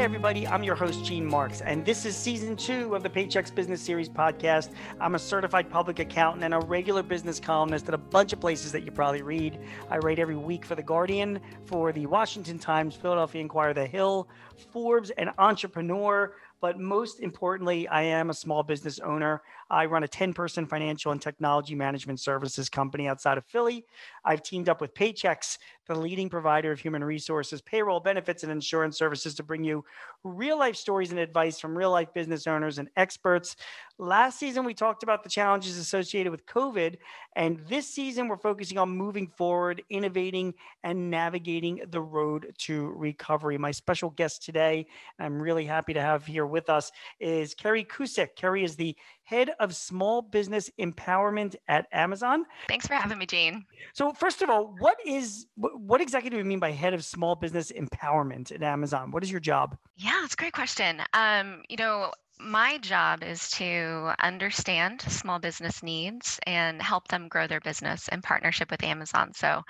Hey, everybody, I'm your host, Gene Marks, and this is season two of the Paychex Business Series podcast. I'm a certified public accountant and a regular business columnist at a bunch of places that you probably read. I write every week for The Guardian, for the Washington Times, Philadelphia Inquirer, The Hill, Forbes, and Entrepreneur. But most importantly, I am a small business owner. I run a 10 person financial and technology management services company outside of Philly. I've teamed up with Paychex, the leading provider of human resources, payroll, benefits, and insurance services to bring you real life stories and advice from real life business owners and experts. Last season, we talked about the challenges associated with COVID. And this season, we're focusing on moving forward, innovating, and navigating the road to recovery. My special guest today, I'm really happy to have here with us, is Kerry Kusick. Kerry is the head of small business empowerment at Amazon. Thanks for having me, Gene. So, first of all, what is what exactly do you mean by head of small business empowerment at Amazon? What is your job? Yeah, it's a great question. Um, you know, my job is to understand small business needs and help them grow their business in partnership with Amazon. So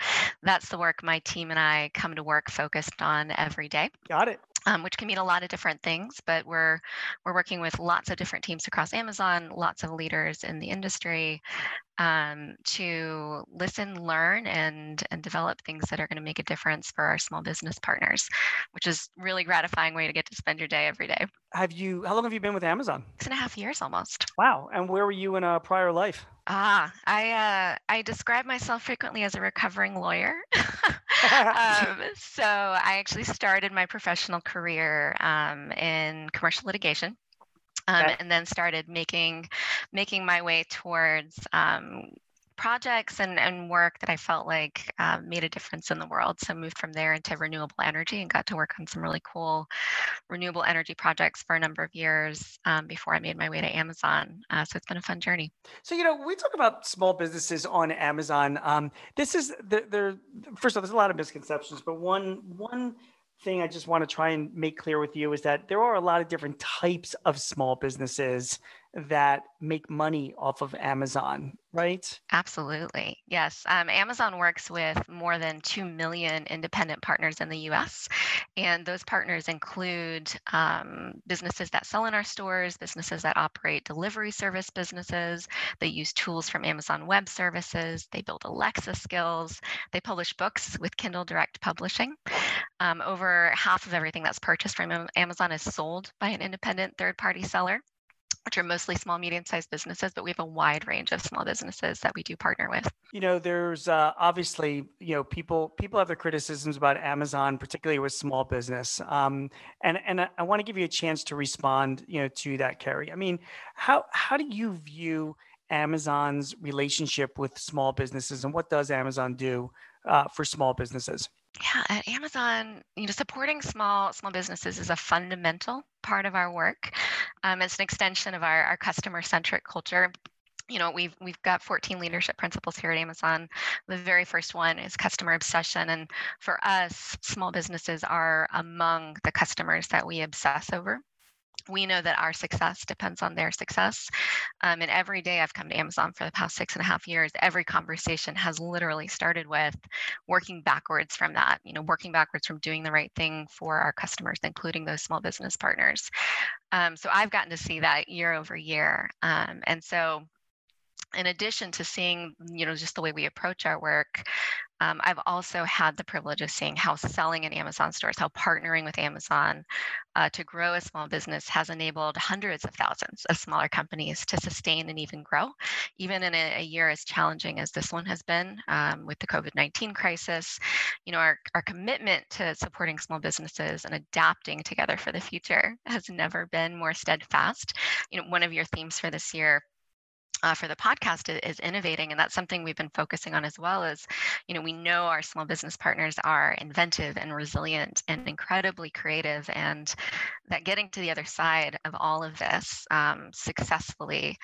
that's the work my team and I come to work focused on every day. Got it um, which can mean a lot of different things. But we're we're working with lots of different teams across Amazon, lots of leaders in the industry um, to listen, learn, and and develop things that are going to make a difference for our small business partners, which is really gratifying way to get to spend your day every day. Have you? How long have you been with Amazon? Six and a half years almost. Wow! And where were you in a prior life? Ah, I uh, I describe myself frequently as a recovering lawyer. um, so I actually started my professional career um, in commercial litigation. Um, okay. and then started making making my way towards um, projects and, and work that I felt like uh, made a difference in the world. So moved from there into renewable energy and got to work on some really cool renewable energy projects for a number of years um, before I made my way to Amazon. Uh, so it's been a fun journey. So you know, we talk about small businesses on Amazon. Um, this is there. First of all, there's a lot of misconceptions, but one one thing I just want to try and make clear with you is that there are a lot of different types of small businesses that make money off of Amazon, right? Absolutely. Yes. Um, Amazon works with more than 2 million independent partners in the US. And those partners include um, businesses that sell in our stores, businesses that operate delivery service businesses. They use tools from Amazon Web Services. They build Alexa skills. They publish books with Kindle Direct Publishing. Um, over half of everything that's purchased from Amazon is sold by an independent third party seller which are mostly small, medium sized businesses, but we have a wide range of small businesses that we do partner with. You know, there's uh, obviously, you know, people people have their criticisms about Amazon, particularly with small business. Um, and and I, I want to give you a chance to respond, you know, to that, Kerry. I mean, how how do you view Amazon's relationship with small businesses, and what does Amazon do uh, for small businesses? Yeah, at Amazon, you know, supporting small small businesses is a fundamental part of our work. Um, it's an extension of our, our customer centric culture you know we've we've got 14 leadership principles here at amazon the very first one is customer obsession and for us small businesses are among the customers that we obsess over we know that our success depends on their success. Um, and every day I've come to Amazon for the past six and a half years, every conversation has literally started with working backwards from that, you know, working backwards from doing the right thing for our customers, including those small business partners. Um, so I've gotten to see that year over year. Um, and so in addition to seeing you know just the way we approach our work um, i've also had the privilege of seeing how selling in amazon stores how partnering with amazon uh, to grow a small business has enabled hundreds of thousands of smaller companies to sustain and even grow even in a, a year as challenging as this one has been um, with the covid-19 crisis. You know our, our commitment to supporting small businesses and adapting together for the future has never been more steadfast. You know one of your themes for this year uh, for the podcast is innovating and that's something we've been focusing on as well as you know we know our small business partners are inventive and resilient and incredibly creative and that getting to the other side of all of this um, successfully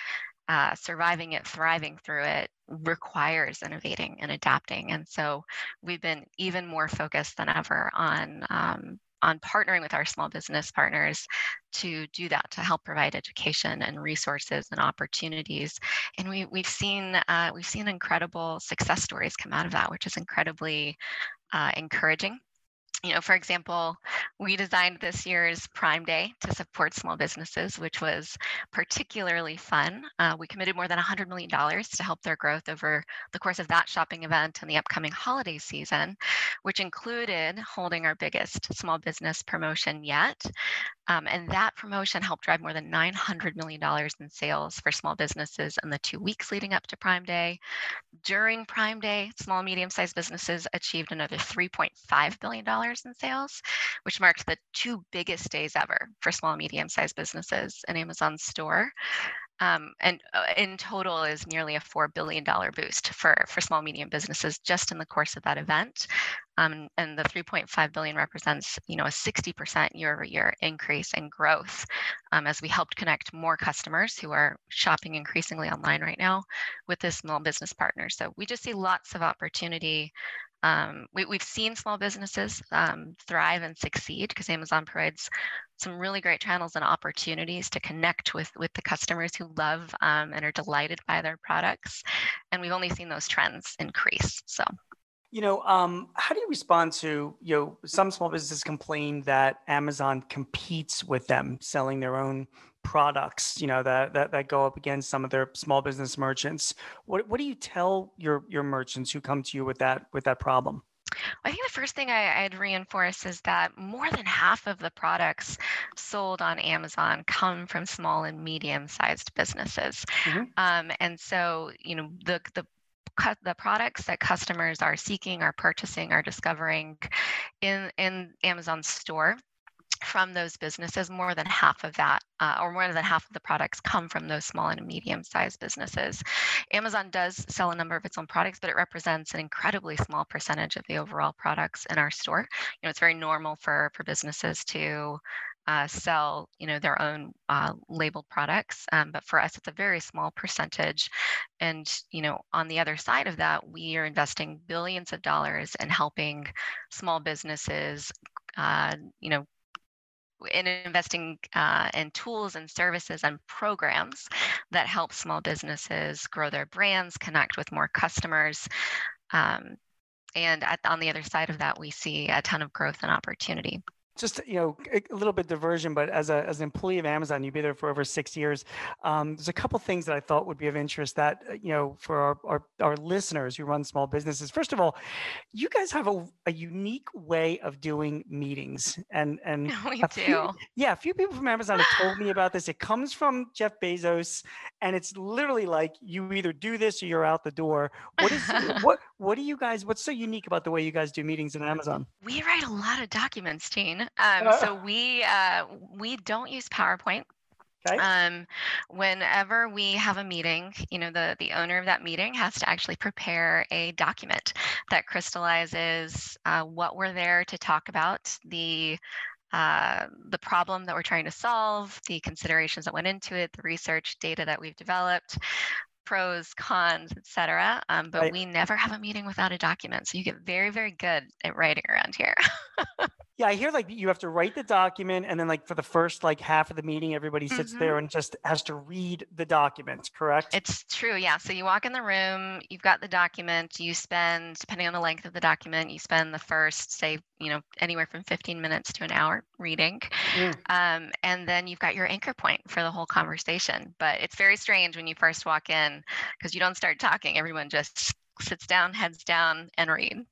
uh, surviving it thriving through it requires innovating and adapting and so we've been even more focused than ever on um, on partnering with our small business partners to do that to help provide education and resources and opportunities. And we, we've seen uh, we've seen incredible success stories come out of that which is incredibly uh, encouraging you know, for example, we designed this year's Prime Day to support small businesses, which was particularly fun. Uh, we committed more than $100 million to help their growth over the course of that shopping event and the upcoming holiday season, which included holding our biggest small business promotion yet. Um, and that promotion helped drive more than $900 million in sales for small businesses in the two weeks leading up to Prime Day. During Prime Day, small, medium sized businesses achieved another $3.5 billion in sales, which marked the two biggest days ever for small, medium sized businesses in Amazon store. Um, and uh, in total is nearly a $4 billion boost for, for small medium businesses just in the course of that event um, and the 3.5 billion represents you know a 60% year over year increase in growth um, as we helped connect more customers who are shopping increasingly online right now with this small business partner so we just see lots of opportunity um, we, have seen small businesses um, thrive and succeed because Amazon provides some really great channels and opportunities to connect with with the customers who love um, and are delighted by their products. And we've only seen those trends increase. So. You know, um, how do you respond to you know some small businesses complain that Amazon competes with them selling their own products, you know, that, that that go up against some of their small business merchants. What what do you tell your your merchants who come to you with that with that problem? I think the first thing I, would reinforce is that more than half of the products sold on Amazon come from small and medium-sized businesses, mm-hmm. um, and so you know the the the products that customers are seeking, are purchasing, are discovering in in Amazon's store from those businesses, more than half of that, uh, or more than half of the products come from those small and medium sized businesses. Amazon does sell a number of its own products, but it represents an incredibly small percentage of the overall products in our store. You know, it's very normal for, for businesses to uh, sell you know their own uh, labeled products um, but for us it's a very small percentage and you know on the other side of that we are investing billions of dollars in helping small businesses uh, you know in investing uh, in tools and services and programs that help small businesses grow their brands connect with more customers um, and at, on the other side of that we see a ton of growth and opportunity just you know a little bit diversion but as, a, as an employee of amazon you've been there for over six years. Um, there's a couple things that i thought would be of interest that uh, you know for our, our, our listeners who run small businesses. First of all you guys have a, a unique way of doing meetings and and we do few, yeah a few people from amazon have told me about this. It comes from jeff bezos and it's literally like you either do this or you're out the door. What is what what do you guys what's so unique about the way you guys do meetings in amazon we write a lot of documents Gene. Um, so we uh, we don't use PowerPoint. Okay. Um, whenever we have a meeting, you know, the, the owner of that meeting has to actually prepare a document that crystallizes uh, what we're there to talk about, the uh, the problem that we're trying to solve, the considerations that went into it, the research data that we've developed, pros, cons, etc. Um, but right. we never have a meeting without a document. So you get very, very good at writing around here. yeah, I hear like you have to write the document, and then like for the first like half of the meeting, everybody sits mm-hmm. there and just has to read the document. Correct? It's true. Yeah. So you walk in the room, you've got the document. You spend, depending on the length of the document, you spend the first, say, you know, anywhere from 15 minutes to an hour reading, mm. um, and then you've got your anchor point for the whole conversation. But it's very strange when you first walk in because you don't start talking. Everyone just sits down, heads down, and read.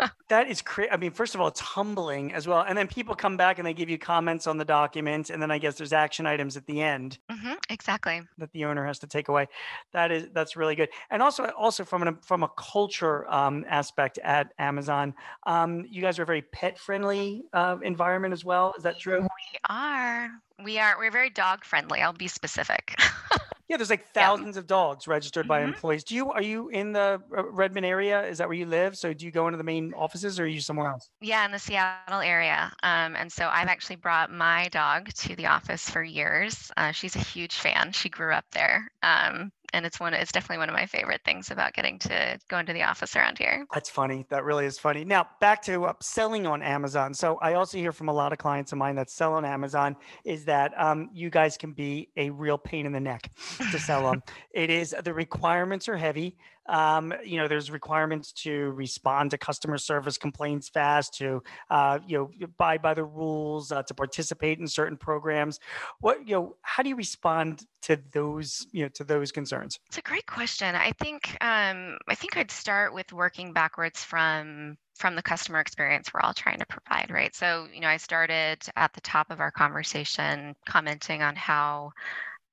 that is crazy. I mean, first of all, it's humbling as well. And then people come back and they give you comments on the document, and then I guess there's action items at the end. Mm-hmm, exactly. That the owner has to take away. That is that's really good. And also, also from a from a culture um, aspect at Amazon, um, you guys are a very pet friendly uh, environment as well. Is that true? We are. We are. We're very dog friendly. I'll be specific. Yeah, there's like thousands yeah. of dogs registered by mm-hmm. employees. Do you are you in the uh, Redmond area? Is that where you live? So do you go into the main offices or are you somewhere else? Yeah, in the Seattle area. Um, and so I've actually brought my dog to the office for years. Uh, she's a huge fan. She grew up there. Um, and it's one it's definitely one of my favorite things about getting to go into the office around here. That's funny. That really is funny. Now back to uh, selling on amazon. So i also hear from a lot of clients of mine that sell on amazon is that um, you guys can be a real pain in the neck to sell on it is the requirements are heavy Um, you know, there's requirements to respond to customer service complaints fast, to uh, you know, abide by the rules, uh, to participate in certain programs. What you know, how do you respond to those you know to those concerns? It's a great question. I think um, I think I'd start with working backwards from from the customer experience we're all trying to provide, right? So, you know, I started at the top of our conversation commenting on how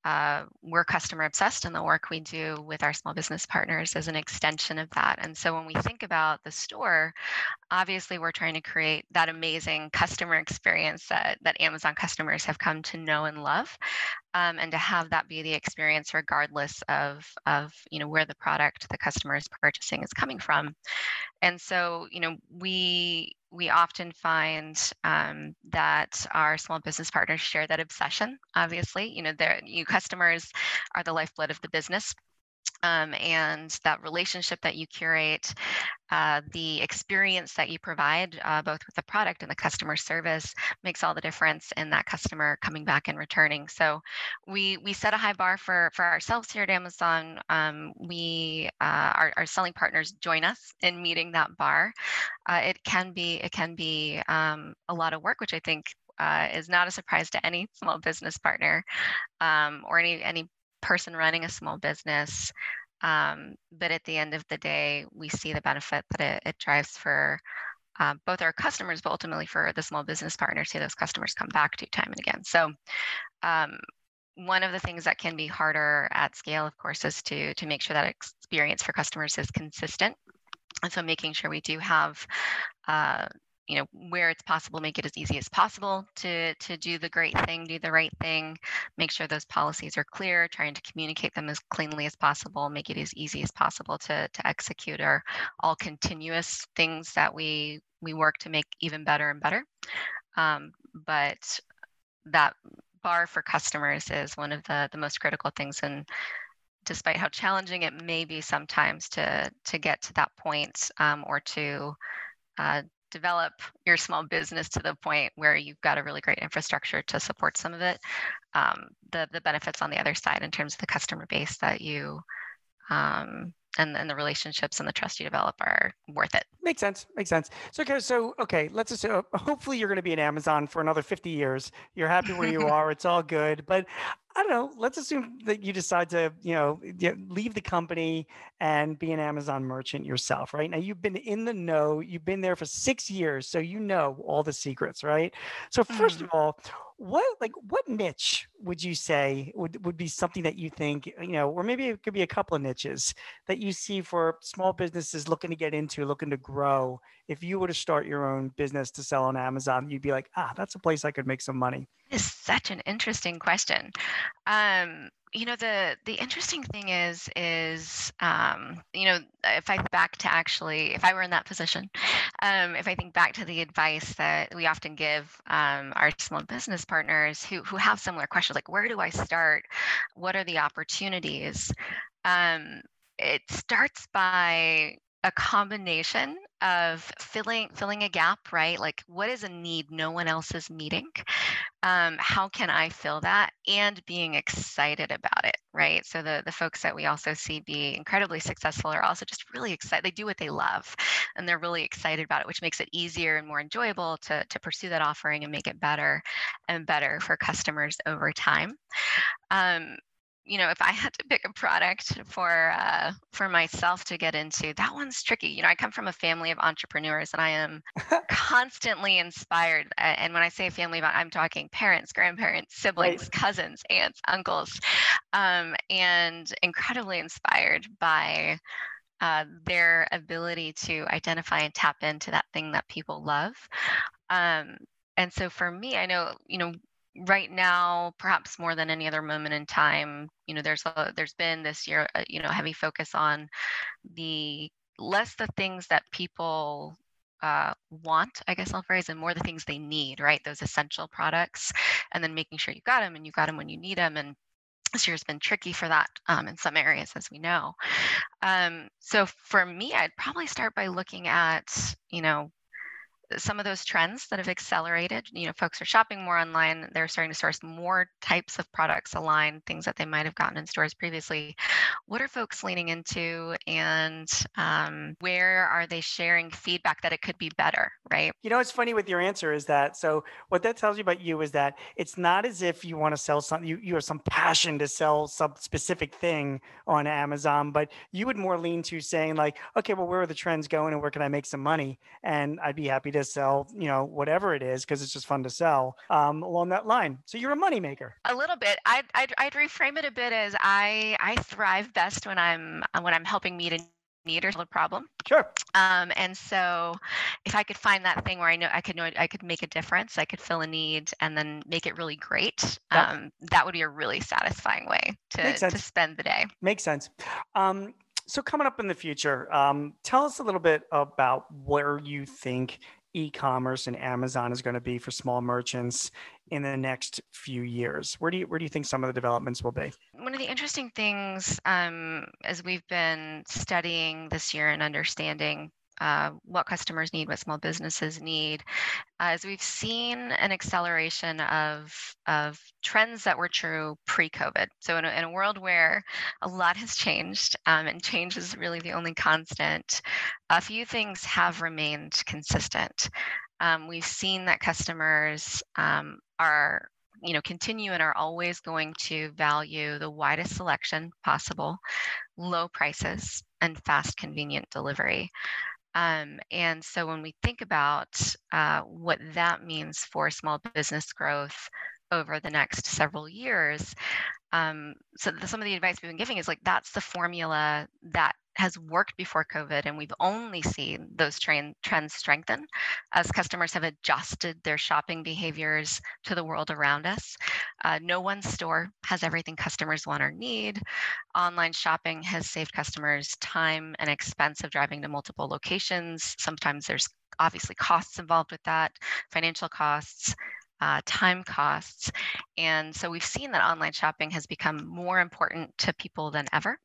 uh, we're customer obsessed and the work we do with our small business partners is an extension of that. And so when we think about the store, obviously we're trying to create that amazing customer experience that, that Amazon customers have come to know and love. Um, and to have that be the experience regardless of, of you know where the product the customer is purchasing is coming from. And so you know we we often find um, that our small business partners share that obsession obviously. You know their you customers are the lifeblood of the business um, and that relationship that you curate, uh, the experience that you provide, uh, both with the product and the customer service, makes all the difference in that customer coming back and returning. So, we we set a high bar for for ourselves here at Amazon. Um, we uh, our, our selling partners join us in meeting that bar. Uh, it can be it can be um, a lot of work, which I think uh, is not a surprise to any small business partner um, or any any person running a small business. Um, but at the end of the day, we see the benefit that it, it drives for uh, both our customers, but ultimately for the small business partners who those customers come back to time and again. So, um, one of the things that can be harder at scale, of course, is to to make sure that experience for customers is consistent. And so, making sure we do have uh, you know where it's possible make it as easy as possible to to do the great thing do the right thing make sure those policies are clear trying to communicate them as cleanly as possible make it as easy as possible to to execute are all continuous things that we we work to make even better and better. Um, but that bar for customers is one of the the most critical things and despite how challenging it may be sometimes to to get to that point um, or to uh, develop your small business to the point where you've got a really great infrastructure to support some of it, um, the the benefits on the other side in terms of the customer base that you um, and, and the relationships and the trust you develop are worth it. Makes sense. Makes sense. So okay, so okay, let's assume hopefully you're going to be in Amazon for another 50 years. You're happy where you are. It's all good. But I don't know. Let's assume that you decide to, you know, leave the company and be an Amazon merchant yourself, right? Now you've been in the know. You've been there for six years, so you know all the secrets, right? So 1st mm-hmm. of all, what like what niche would you say would, would be something that you think you know or maybe it could be a couple of niches that you see for small businesses looking to get into looking to grow if you were to start your own business to sell on amazon you'd be like ah that's a place i could make some money. It's such an interesting question. Um you know the the interesting thing is is um, you know if i back to actually if i were in that position um, if i think back to the advice that we often give um, our small business partners who who have similar questions like where do i start? What are the opportunities? Um, it starts by a combination of filling filling a gap right? Like what is a need no one else is meeting? Um, how can i fill that? And being excited about it right? So the the folks that we also see be incredibly successful are also just really excited they do what they love and they're really excited about it which makes it easier and more enjoyable to to pursue that offering and make it better and better for customers over time. Um, you know, if I had to pick a product for uh, for myself to get into, that one's tricky. You know, I come from a family of entrepreneurs, and I am constantly inspired. And when I say family, I'm talking parents, grandparents, siblings, right. cousins, aunts, uncles, um, and incredibly inspired by uh, their ability to identify and tap into that thing that people love. Um, and so for me, I know, you know, right now perhaps more than any other moment in time you know there's a there's been this year uh, you know heavy focus on the less the things that people uh, want, I guess I'll phrase, and more the things they need, right? Those essential products, and then making sure you got them and you got them when you need them. And this year's been tricky for that um, in some areas, as we know. Um, so for me, I'd probably start by looking at, you know, some of those trends that have accelerated you know folks are shopping more online they're starting to source more types of products aligned things that they might have gotten in stores previously. What are folks leaning into and um, where are they sharing feedback that it could be better right? You know what's funny with your answer is that so what that tells you about you is that it's not as if you want to sell something you, you have some passion to sell some specific thing on amazon but you would more lean to saying like okay well where are the trends going and where can i make some money? And i'd be happy to sell, you know, whatever it is, because it's just fun to sell um, along that line. So you're a moneymaker. A little bit. I'd, I'd, I'd reframe it a bit as I, I thrive best when I'm, when I'm helping meet a need or solve a problem. Sure. Um, and so if I could find that thing where I know I could know I could make a difference, I could fill a need and then make it really great, yep. um, that would be a really satisfying way to, to spend the day. Makes sense. Um, so coming up in the future, um, tell us a little bit about where you think e-commerce and Amazon is going to be for small merchants in the next few years? Where do you where do you think some of the developments will be? One of the interesting things um, as we've been studying this year and understanding uh, what customers need, what small businesses need, as we've seen an acceleration of, of trends that were true pre-COVID. So in a, in a world where a lot has changed um, and change is really the only constant, a few things have remained consistent. Um, we've seen that customers um, are you know continue and are always going to value the widest selection possible low prices and fast convenient delivery um, and so when we think about uh, what that means for small business growth over the next several years, um, so the, some of the advice we've been giving is like that's the formula that has worked before COVID, and we've only seen those trends strengthen as customers have adjusted their shopping behaviors to the world around us. Uh, no one store has everything customers want or need. Online shopping has saved customers time and expense of driving to multiple locations. Sometimes there's obviously costs involved with that, financial costs. Uh, time costs. And so we've seen that online shopping has become more important to people than ever.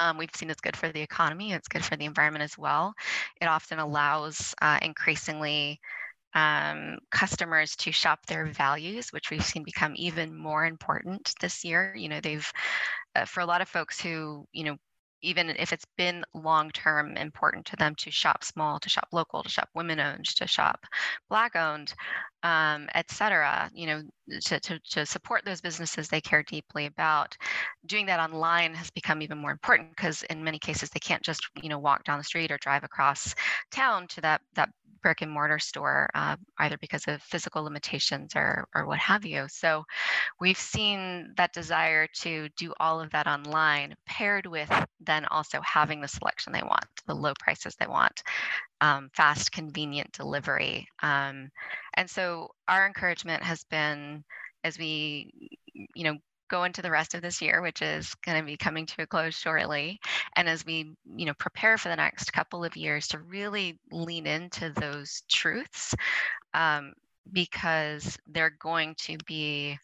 Um, we've seen it's good for the economy, it's good for the environment as well. It often allows uh, increasingly um, customers to shop their values, which we've seen become even more important this year. You know, they've, uh, for a lot of folks who, you know, even if it's been long term important to them to shop small, to shop local, to shop women owned, to shop black owned, um, et cetera, you know, to, to, to support those businesses they care deeply about. Doing that online has become even more important because in many cases they can't just, you know, walk down the street or drive across town to that, that brick and mortar store, uh, either because of physical limitations or, or what have you. So we've seen that desire to do all of that online paired with then also having the selection they want, the low prices they want, um, fast, convenient delivery. Um, and so our encouragement has been as we, you know, go into the rest of this year, which is going to be coming to a close shortly, and as we, you know, prepare for the next couple of years to really lean into those truths, um, because they're going to be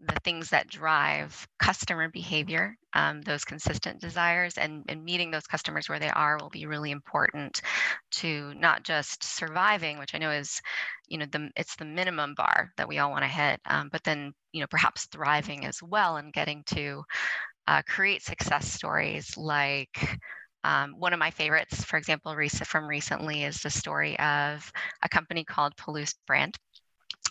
the things that drive customer behavior, um, those consistent desires, and, and meeting those customers where they are will be really important to not just surviving, which I know is, you know, the it's the minimum bar that we all want to hit, um, but then you know perhaps thriving as well and getting to uh, create success stories like. Um, one of my favorites, for example, from recently is the story of a company called Palouse Brand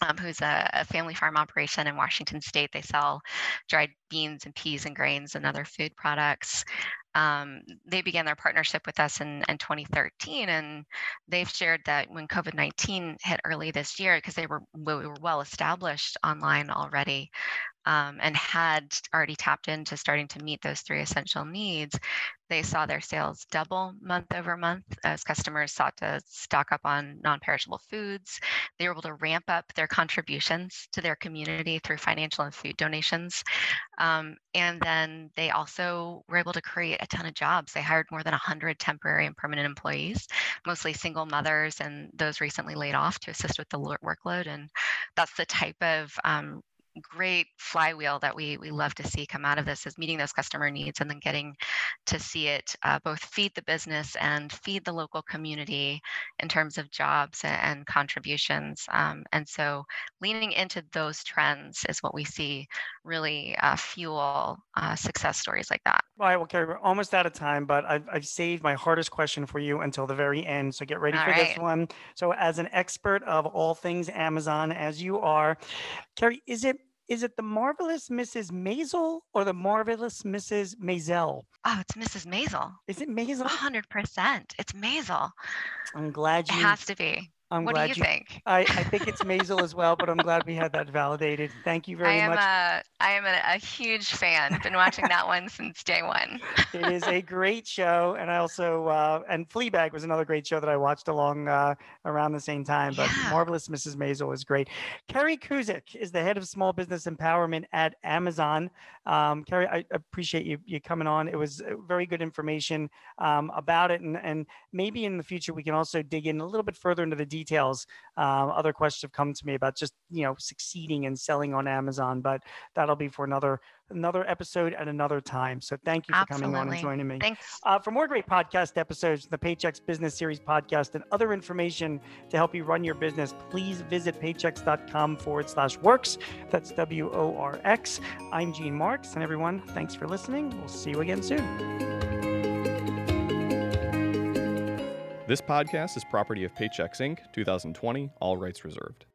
um, who's a, a, family farm operation in Washington State. They sell dried beans and peas and grains and other food products. Um, they began their partnership with us in, in 2013, and they've shared that when COVID 19 hit early this year, because they were we were well established online already, um, and had already tapped into starting to meet those three essential needs, they saw their sales double month over month as customers sought to stock up on non perishable foods. They were able to ramp up their contributions to their community through financial and food donations. Um, and then they also were able to create a ton of jobs. They hired more than 100 temporary and permanent employees, mostly single mothers and those recently laid off to assist with the workload. And that's the type of um, great flywheel that we we love to see come out of this is meeting those customer needs and then getting to see it uh, both feed the business and feed the local community in terms of jobs and, contributions. Um, and so leaning into those trends is what we see really uh, fuel uh, success stories like that. All right, well, Carrie, we're almost out of time, but I've, I've saved my hardest question for you until the very end. So get ready all for right. this one. So, as an expert of all things Amazon, as you are, Carrie, is it is it the marvelous Mrs. Maisel or the marvelous Mrs. Maisel? Oh, it's Mrs. Maisel. Is it Maisel? 100%. It's Maisel. I'm glad you. It has to be. I'm what do glad you you. think? I, I think it's Maisel as well, but I'm glad we had that validated. Thank you very I am much. a I am a, a huge fan. Been watching that one since day one. it is a great show, and I also uh, and Fleabag was another great show that I watched along uh, around the same time. But Yeah. Marvelous Mrs. Maisel is great. Carrie Kuzik is the head of small business empowerment at Amazon. Um, Carrie, I appreciate you you coming on. It was uh, very good information um, about it, and and maybe in the future we can also dig in a little bit further into the details. Um, other questions have come to me about just you know succeeding and selling on Amazon, but that'll be for another another episode at another time. So thank you for coming on and joining me. Thanks. Uh, for more great podcast episodes, the Paychex Business Series podcast, and other information to help you run your business, please visit paychex.com forward slash works. That's W O R X. I'm Gene Marks, and everyone, thanks for listening. We'll see you again soon. This podcast is property of Paychex Inc., 2020, all rights reserved.